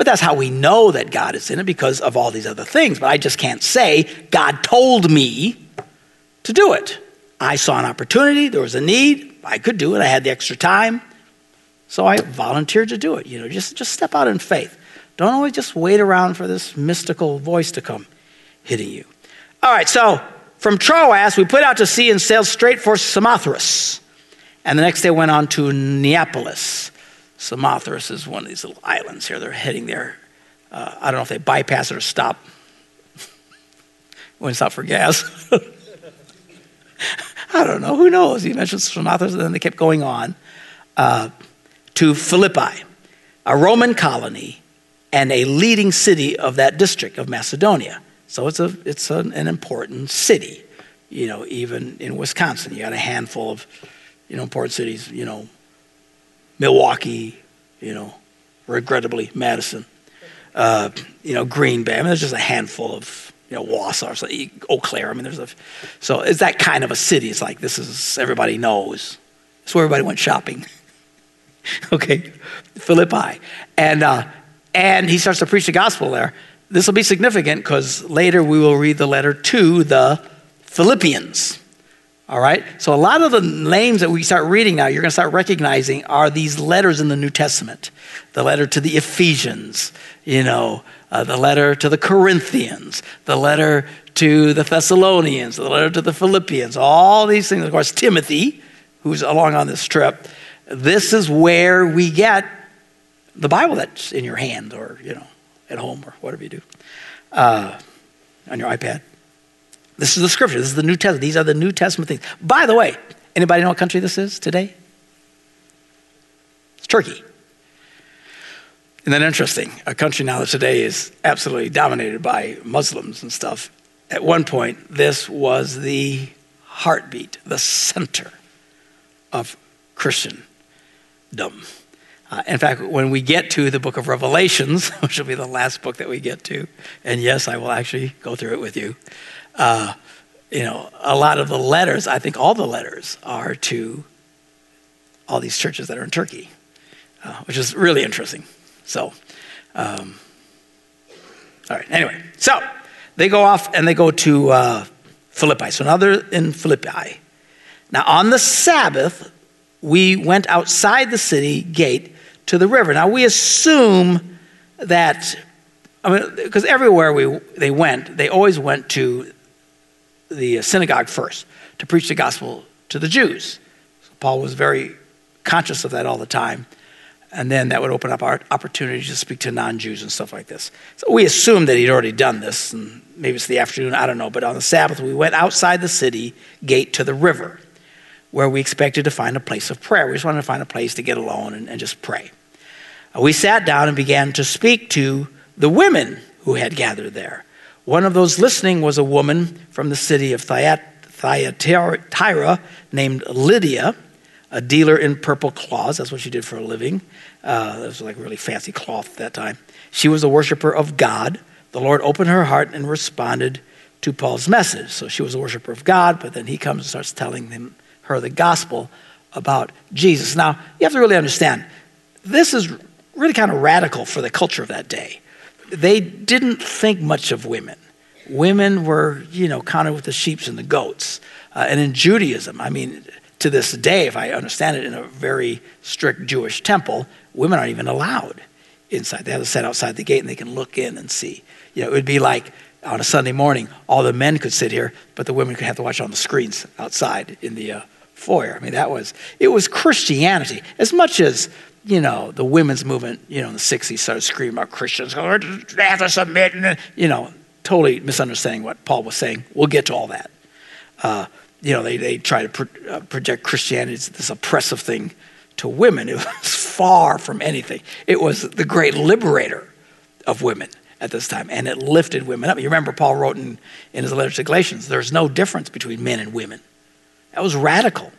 But that's how we know that God is in it because of all these other things. But I just can't say, God told me to do it. I saw an opportunity, there was a need, I could do it, I had the extra time. So I volunteered to do it. You know, just, just step out in faith. Don't always just wait around for this mystical voice to come hitting you. All right, so from Troas, we put out to sea and sailed straight for Samothrace. And the next day went on to Neapolis. Samothrace is one of these little islands here. They're heading there. Uh, I don't know if they bypass it or stop. when stop for gas. I don't know. Who knows? He mentioned Samothrace, and then they kept going on uh, to Philippi, a Roman colony and a leading city of that district of Macedonia. So it's, a, it's an, an important city. You know, even in Wisconsin, you got a handful of, you know, important cities, you know, Milwaukee, you know, regrettably, Madison, uh, you know, Green Bay. I mean, there's just a handful of, you know, Wausau, so Eau Claire. I mean, there's a, so it's that kind of a city. It's like this is, everybody knows. It's where everybody went shopping. okay, Philippi. And, uh, and he starts to preach the gospel there. This will be significant because later we will read the letter to the Philippians. All right? So, a lot of the names that we start reading now, you're going to start recognizing are these letters in the New Testament. The letter to the Ephesians, you know, uh, the letter to the Corinthians, the letter to the Thessalonians, the letter to the Philippians, all these things. Of course, Timothy, who's along on this trip. This is where we get the Bible that's in your hand or, you know, at home or whatever you do uh, on your iPad. This is the scripture. This is the New Testament. These are the New Testament things. By the way, anybody know what country this is today? It's Turkey. Isn't that interesting? A country now that today is absolutely dominated by Muslims and stuff. At one point, this was the heartbeat, the center of Christendom. Uh, in fact, when we get to the book of Revelations, which will be the last book that we get to, and yes, I will actually go through it with you, uh, you know, a lot of the letters, I think all the letters are to all these churches that are in Turkey, uh, which is really interesting. So, um, all right, anyway, so they go off and they go to uh, Philippi. So now they're in Philippi. Now, on the Sabbath, we went outside the city gate to the river. Now, we assume that, I mean, because everywhere we, they went, they always went to the synagogue first to preach the gospel to the Jews. So Paul was very conscious of that all the time. And then that would open up our opportunities to speak to non Jews and stuff like this. So we assumed that he'd already done this, and maybe it's the afternoon, I don't know. But on the Sabbath, we went outside the city gate to the river where we expected to find a place of prayer. We just wanted to find a place to get alone and, and just pray. Uh, we sat down and began to speak to the women who had gathered there. One of those listening was a woman from the city of Thyatira named Lydia, a dealer in purple cloths. That's what she did for a living. Uh, it was like really fancy cloth at that time. She was a worshiper of God. The Lord opened her heart and responded to Paul's message. So she was a worshiper of God, but then he comes and starts telling her the gospel about Jesus. Now, you have to really understand, this is really kind of radical for the culture of that day. They didn't think much of women. Women were, you know, counted with the sheep and the goats. Uh, and in Judaism, I mean, to this day, if I understand it, in a very strict Jewish temple, women aren't even allowed inside. They have to sit outside the gate and they can look in and see. You know, it would be like on a Sunday morning, all the men could sit here, but the women could have to watch on the screens outside in the uh, foyer. I mean, that was, it was Christianity. As much as you know, the women's movement, you know, in the 60s started screaming about Christians, oh, they have to submit, and, you know, totally misunderstanding what Paul was saying. We'll get to all that. Uh, you know, they, they try to pro- uh, project Christianity as this oppressive thing to women. It was far from anything. It was the great liberator of women at this time, and it lifted women up. You remember Paul wrote in, in his letter to Galatians, there's no difference between men and women. That was radical,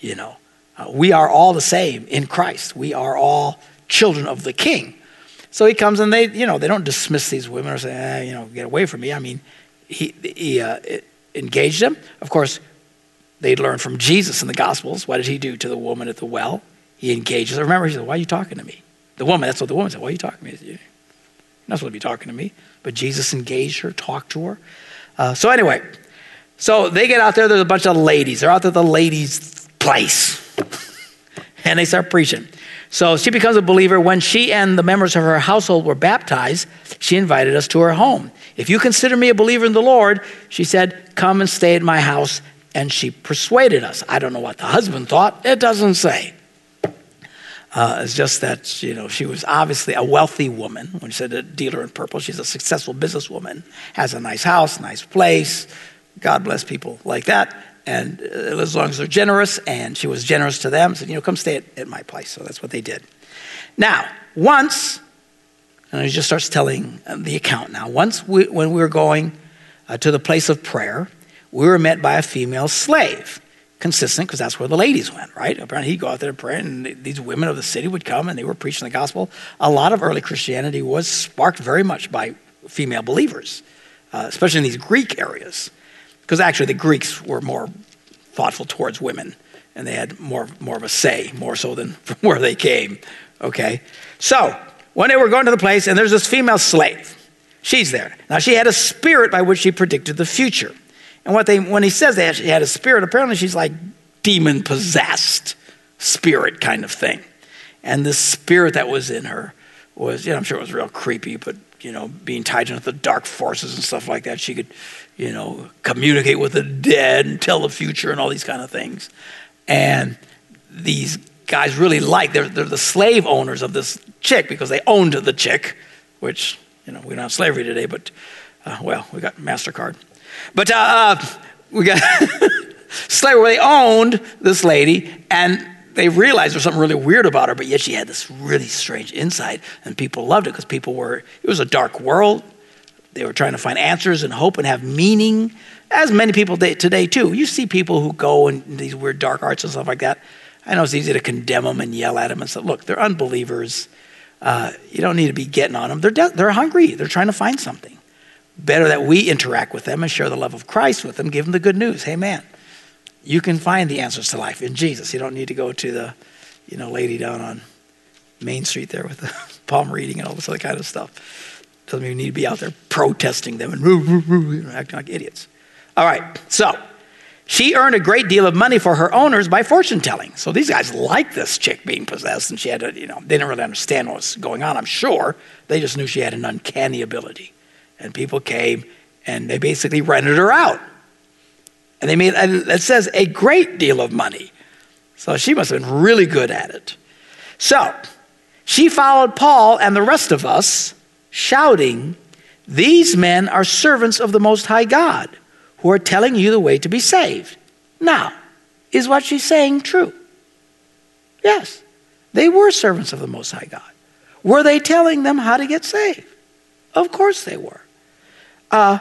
you know. Uh, we are all the same in Christ. We are all children of the King. So he comes and they, you know, they don't dismiss these women or say, eh, you know, get away from me. I mean, he, he uh, engaged them. Of course, they'd learned from Jesus in the Gospels. What did he do to the woman at the well? He engages her. Remember, he said, why are you talking to me? The woman, that's what the woman said. Why are you talking to me? You're not supposed to be talking to me. But Jesus engaged her, talked to her. Uh, so anyway, so they get out there. There's a bunch of ladies. They're out there the ladies' place. And they start preaching. So she becomes a believer. When she and the members of her household were baptized, she invited us to her home. If you consider me a believer in the Lord, she said, come and stay at my house. And she persuaded us. I don't know what the husband thought, it doesn't say. Uh, it's just that you know she was obviously a wealthy woman. When she said a dealer in purple, she's a successful businesswoman, has a nice house, nice place. God bless people like that. And uh, as long as they're generous, and she was generous to them, said, you know, come stay at, at my place. So that's what they did. Now, once, and he just starts telling uh, the account now. Once, we, when we were going uh, to the place of prayer, we were met by a female slave consistent because that's where the ladies went, right? Apparently, he'd go out there to pray, and these women of the city would come and they were preaching the gospel. A lot of early Christianity was sparked very much by female believers, uh, especially in these Greek areas, because actually the Greeks were more thoughtful towards women and they had more, more of a say, more so than from where they came, okay? So, one day we're going to the place, and there's this female slave. She's there. Now, she had a spirit by which she predicted the future. And what they, when he says that she had a spirit, apparently she's like demon possessed spirit kind of thing. And the spirit that was in her was, you know, I'm sure it was real creepy, but, you know, being tied into the dark forces and stuff like that, she could, you know, communicate with the dead and tell the future and all these kind of things. And these guys really like, they're, they're the slave owners of this chick because they owned the chick, which, you know, we don't have slavery today, but, uh, well, we got MasterCard. But uh, uh, we got slavery, they owned this lady and they realized there was something really weird about her, but yet she had this really strange insight, and people loved it because people were, it was a dark world. They were trying to find answers and hope and have meaning, as many people today too. You see people who go in these weird dark arts and stuff like that. I know it's easy to condemn them and yell at them and say, look, they're unbelievers. Uh, you don't need to be getting on them. They're, de- they're hungry, they're trying to find something. Better that we interact with them and share the love of Christ with them, give them the good news. Hey, man, you can find the answers to life in Jesus. You don't need to go to the, you know, lady down on Main Street there with the palm reading and all this other kind of stuff. Doesn't mean you need to be out there protesting them and acting like idiots. All right, so she earned a great deal of money for her owners by fortune telling. So these guys liked this chick being possessed, and she had, a, you know, they didn't really understand what was going on, I'm sure. They just knew she had an uncanny ability. And people came and they basically rented her out. And they made, it says, a great deal of money. So she must have been really good at it. So she followed Paul and the rest of us, shouting, These men are servants of the Most High God who are telling you the way to be saved. Now, is what she's saying true? Yes, they were servants of the Most High God. Were they telling them how to get saved? Of course they were. Uh,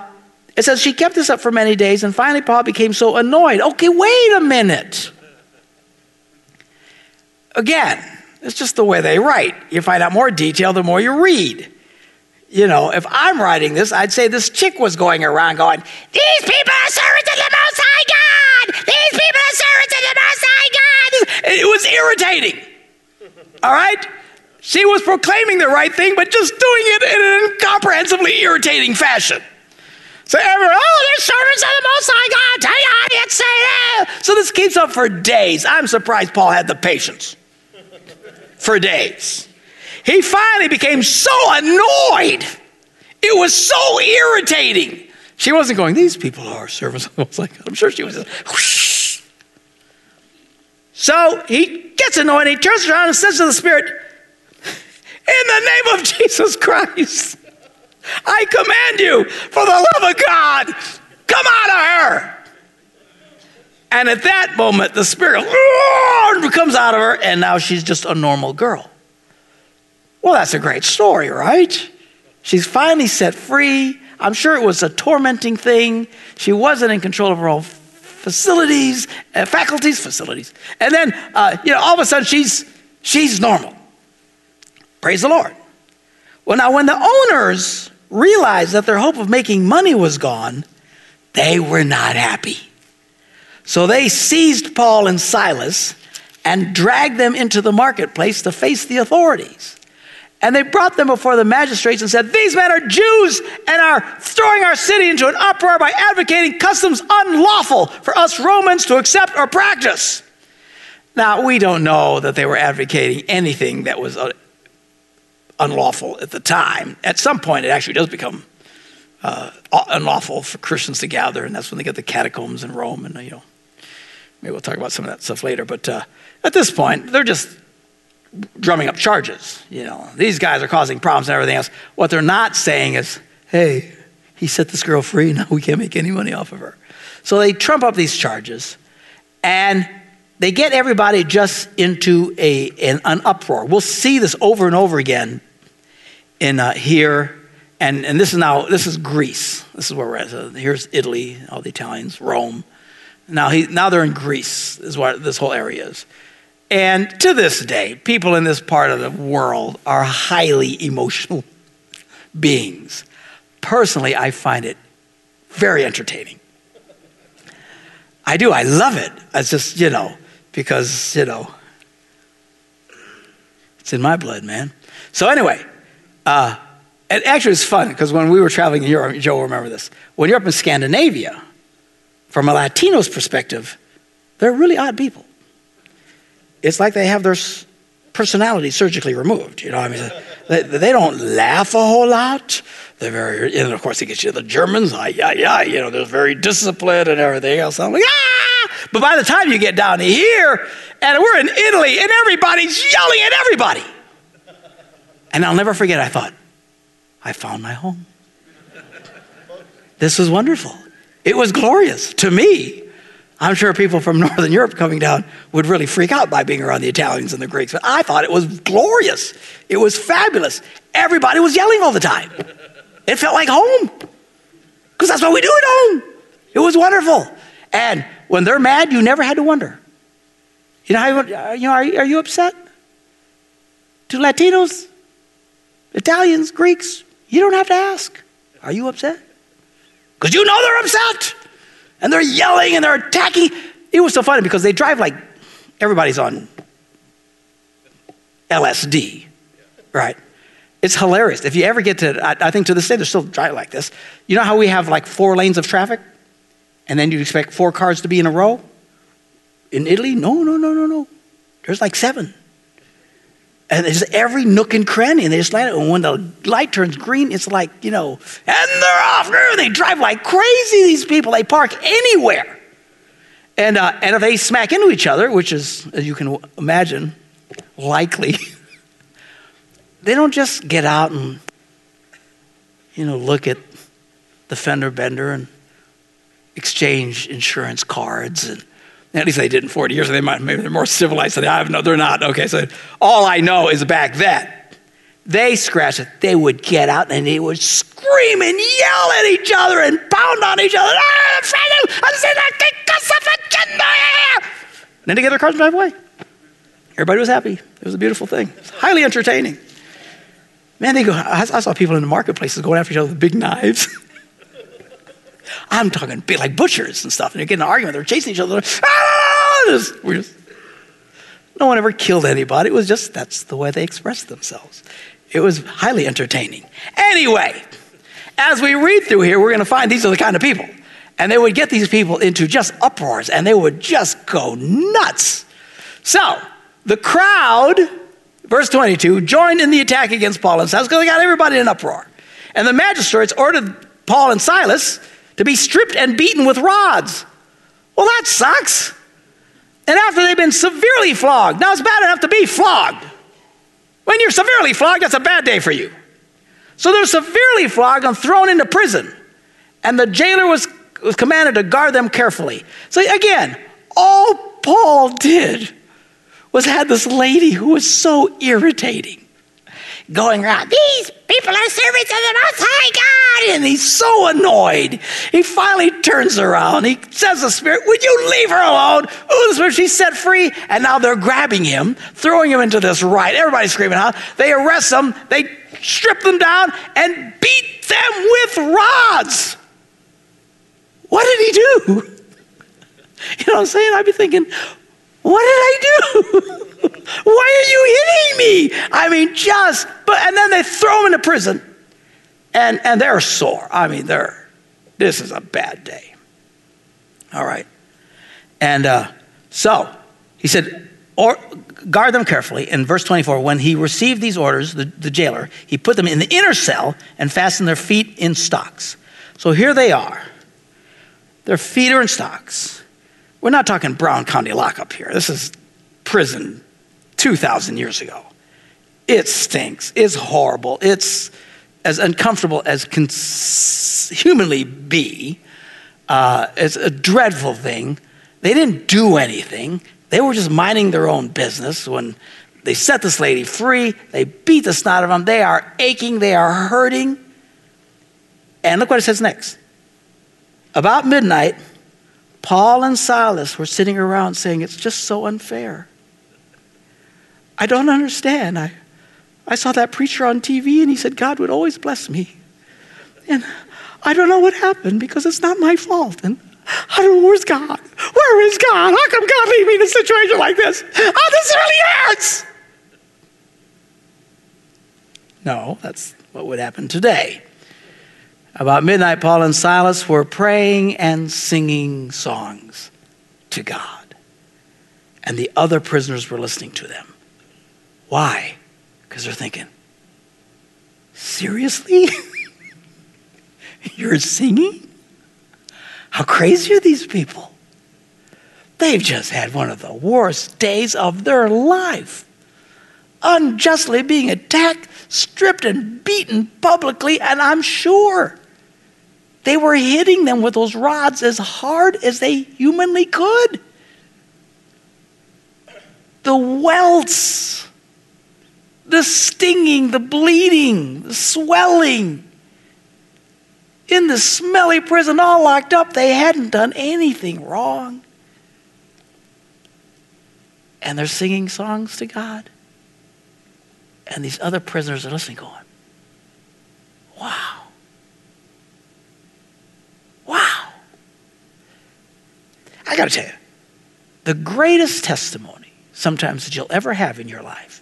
it says she kept this up for many days, and finally Paul became so annoyed. Okay, wait a minute. Again, it's just the way they write. You find out more detail the more you read. You know, if I'm writing this, I'd say this chick was going around going, These people are servants of the Most High God! These people are servants of the Most High God! It was irritating. All right? She was proclaiming the right thing, but just doing it in an incomprehensibly irritating fashion. So everyone, oh, they're servants of the Most High God. Tell you how you say that. So this keeps up for days. I'm surprised Paul had the patience for days. He finally became so annoyed. It was so irritating. She wasn't going, these people are servants of the Most High God. I'm sure she was whoosh. So he gets annoyed. He turns around and says to the Spirit, in the name of Jesus Christ. I command you, for the love of God, come out of her. And at that moment, the spirit comes out of her, and now she's just a normal girl. Well, that's a great story, right? She's finally set free. I'm sure it was a tormenting thing. She wasn't in control of her own facilities, uh, faculties, facilities. And then, uh, you know, all of a sudden she's, she's normal. Praise the Lord. Well, now, when the owners realized that their hope of making money was gone, they were not happy. So they seized Paul and Silas and dragged them into the marketplace to face the authorities. And they brought them before the magistrates and said, These men are Jews and are throwing our city into an uproar by advocating customs unlawful for us Romans to accept or practice. Now, we don't know that they were advocating anything that was unlawful at the time. At some point, it actually does become uh, unlawful for Christians to gather, and that's when they get the catacombs in Rome. And, you know, maybe we'll talk about some of that stuff later. But uh, at this point, they're just drumming up charges. You know, these guys are causing problems and everything else. What they're not saying is, hey, he set this girl free, now we can't make any money off of her. So they trump up these charges, and they get everybody just into a, an, an uproar. We'll see this over and over again in uh, here, and, and this is now, this is Greece. This is where we're at. So here's Italy, all the Italians, Rome. Now, he, now they're in Greece, is what this whole area is. And to this day, people in this part of the world are highly emotional beings. Personally, I find it very entertaining. I do. I love it. It's just, you know, because, you know, it's in my blood, man. So, anyway, uh, it actually was fun because when we were traveling in Europe, Joe will remember this. When you're up in Scandinavia, from a Latino's perspective, they're really odd people. It's like they have their personality surgically removed. You know, I mean, they, they don't laugh a whole lot. They're very, and of course, they get you the Germans, ah, yeah, yeah, you know, they're very disciplined and everything else. I'm like, ah! But by the time you get down here, and we're in Italy, and everybody's yelling at everybody. And I'll never forget, I thought, I found my home. This was wonderful. It was glorious to me. I'm sure people from Northern Europe coming down would really freak out by being around the Italians and the Greeks, but I thought it was glorious. It was fabulous. Everybody was yelling all the time. It felt like home because that's what we do at home. It was wonderful. And when they're mad, you never had to wonder. You know, how you, uh, know are, are you upset? To Latinos, Italians, Greeks, you don't have to ask. Are you upset? Because you know they're upset. And they're yelling and they're attacking. It was so funny because they drive like everybody's on LSD, right? It's hilarious. If you ever get to, I, I think to this day, they're still driving like this. You know how we have like four lanes of traffic? And then you expect four cars to be in a row? In Italy? No, no, no, no, no. There's like seven. And there's every nook and cranny, and they just light it. And when the light turns green, it's like, you know, and they're off. They drive like crazy, these people. They park anywhere. And, uh, and if they smack into each other, which is, as you can imagine, likely, they don't just get out and, you know, look at the fender bender and exchange insurance cards and at least they did in 40 years. They might, maybe they're more civilized than I have. No, they're not. Okay, so all I know is back then, they scratched it. They would get out and they would scream and yell at each other and pound on each other. Ah, and then they get their cars and drive away. Everybody was happy. It was a beautiful thing. It was highly entertaining. Man, they go. I saw people in the marketplaces going after each other with big knives. I'm talking big, like butchers and stuff. And they're getting an argument. They're chasing each other. Ah! Just, just, no one ever killed anybody. It was just that's the way they expressed themselves. It was highly entertaining. Anyway, as we read through here, we're going to find these are the kind of people. And they would get these people into just uproars and they would just go nuts. So, the crowd, verse 22, joined in the attack against Paul and Silas because they got everybody in an uproar. And the magistrates ordered Paul and Silas to be stripped and beaten with rods. Well, that sucks. And after they've been severely flogged, now it's bad enough to be flogged. When you're severely flogged, that's a bad day for you. So they're severely flogged and thrown into prison. And the jailer was, was commanded to guard them carefully. So again, all Paul did was had this lady who was so irritating going around. These people are servants of the Most High God. And he's so annoyed. He finally turns around. He says the Spirit, Would you leave her alone? Oh, the Spirit, she's set free. And now they're grabbing him, throwing him into this riot. Everybody's screaming out. They arrest him, they strip them down, and beat them with rods. What did he do? You know what I'm saying? I'd be thinking, what did I do? Why are you hitting me? I mean, just, but, and then they throw him into prison and, and they're sore. I mean, they're, this is a bad day. All right. And uh, so he said, or guard them carefully. In verse 24, when he received these orders, the, the jailer, he put them in the inner cell and fastened their feet in stocks. So here they are. Their feet are in stocks. We're not talking Brown County lockup here. This is prison 2,000 years ago. It stinks. It's horrible. It's as uncomfortable as can humanly be. Uh, it's a dreadful thing. They didn't do anything. They were just minding their own business when they set this lady free. They beat the snot of them. They are aching. They are hurting. And look what it says next. About midnight, Paul and Silas were sitting around saying, It's just so unfair. I don't understand. I, I saw that preacher on TV and he said God would always bless me. And I don't know what happened because it's not my fault. And I don't know, where's God? Where is God? How come God leave me in a situation like this? Oh, this really hurts. No, that's what would happen today. About midnight, Paul and Silas were praying and singing songs to God. And the other prisoners were listening to them. Why? Because they're thinking, seriously? You're singing? How crazy are these people? They've just had one of the worst days of their life. Unjustly being attacked, stripped, and beaten publicly, and I'm sure they were hitting them with those rods as hard as they humanly could. The welts, the stinging, the bleeding, the swelling in the smelly prison, all locked up. They hadn't done anything wrong. And they're singing songs to God. And these other prisoners are listening, going, Wow. Wow. I got to tell you, the greatest testimony sometimes that you'll ever have in your life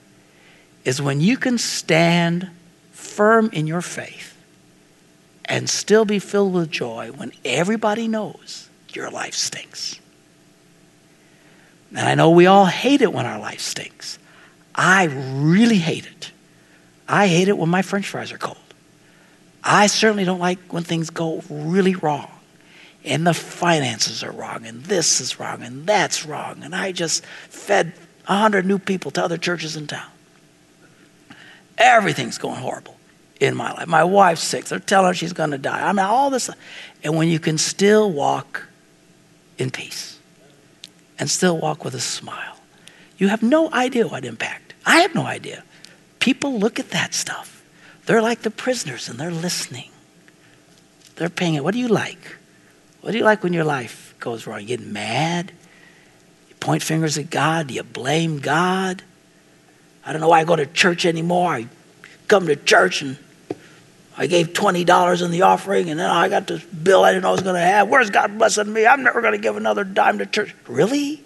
is when you can stand firm in your faith and still be filled with joy when everybody knows your life stinks. And I know we all hate it when our life stinks. I really hate it. I hate it when my french fries are cold. I certainly don't like when things go really wrong and the finances are wrong and this is wrong and that's wrong and I just fed 100 new people to other churches in town. Everything's going horrible in my life. My wife's sick. They're telling her she's going to die. I mean, all this. And when you can still walk in peace and still walk with a smile, you have no idea what impact. I have no idea. People look at that stuff. They're like the prisoners and they're listening. They're paying it. What do you like? What do you like when your life goes wrong? You get mad? You point fingers at God? Do you blame God? I don't know why I go to church anymore. I come to church and I gave $20 in the offering, and then I got this bill I didn't know I was going to have. Where's God blessing me? I'm never going to give another dime to church. Really?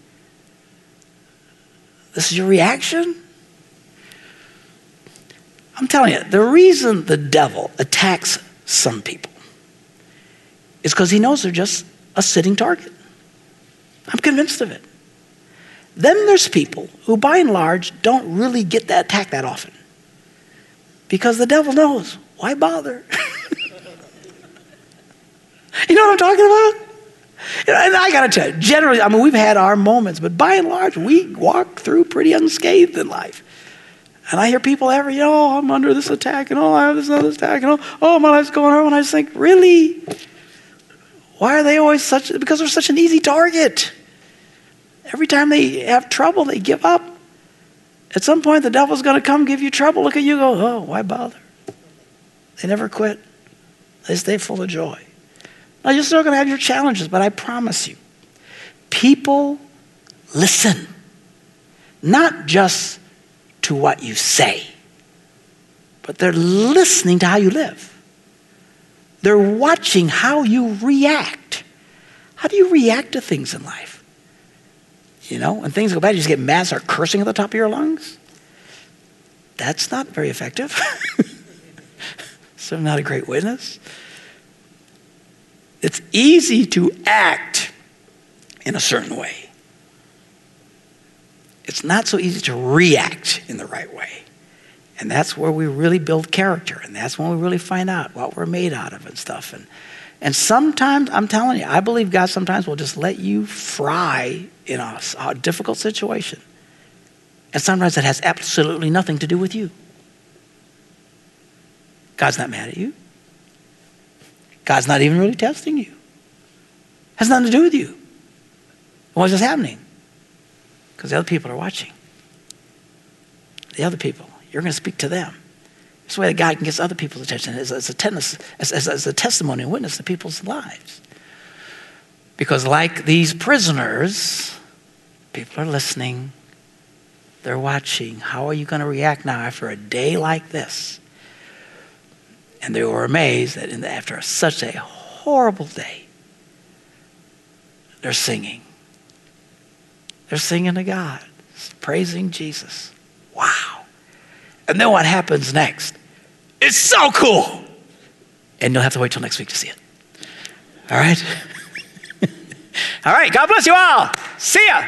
This is your reaction? I'm telling you, the reason the devil attacks some people is because he knows they're just a sitting target. I'm convinced of it. Then there's people who, by and large, don't really get that attack that often because the devil knows why bother? you know what I'm talking about? And I got to tell you, generally, I mean, we've had our moments, but by and large, we walk through pretty unscathed in life. And I hear people every, you know, oh, I'm under this attack, and oh, I have this other attack, and oh, oh, my life's going on. And I just think, really? Why are they always such, because they're such an easy target. Every time they have trouble, they give up. At some point, the devil's going to come give you trouble. Look at you, go, oh, why bother? They never quit. They stay full of joy. Now, you're still going to have your challenges, but I promise you, people listen, not just to what you say, but they're listening to how you live. They're watching how you react. How do you react to things in life? You know, when things go bad, you just get mad, start cursing at the top of your lungs? That's not very effective. so not a great witness. It's easy to act in a certain way. it's not so easy to react in the right way. And that's where we really build character. And that's when we really find out what we're made out of and stuff. And, and sometimes, I'm telling you, I believe God sometimes will just let you fry in a, a difficult situation. And sometimes it has absolutely nothing to do with you. God's not mad at you. God's not even really testing you. Has nothing to do with you. What's just happening? Because the other people are watching. The other people. You're going to speak to them. It's the way that God can get other people's attention as, as, a, tennis, as, as, as a testimony and witness to people's lives. Because, like these prisoners, people are listening, they're watching. How are you going to react now after a day like this? And they were amazed that the, after such a horrible day, they're singing. They're singing to God, praising Jesus. Wow. And then what happens next? It's so cool. And you'll have to wait till next week to see it. All right? all right. God bless you all. See ya.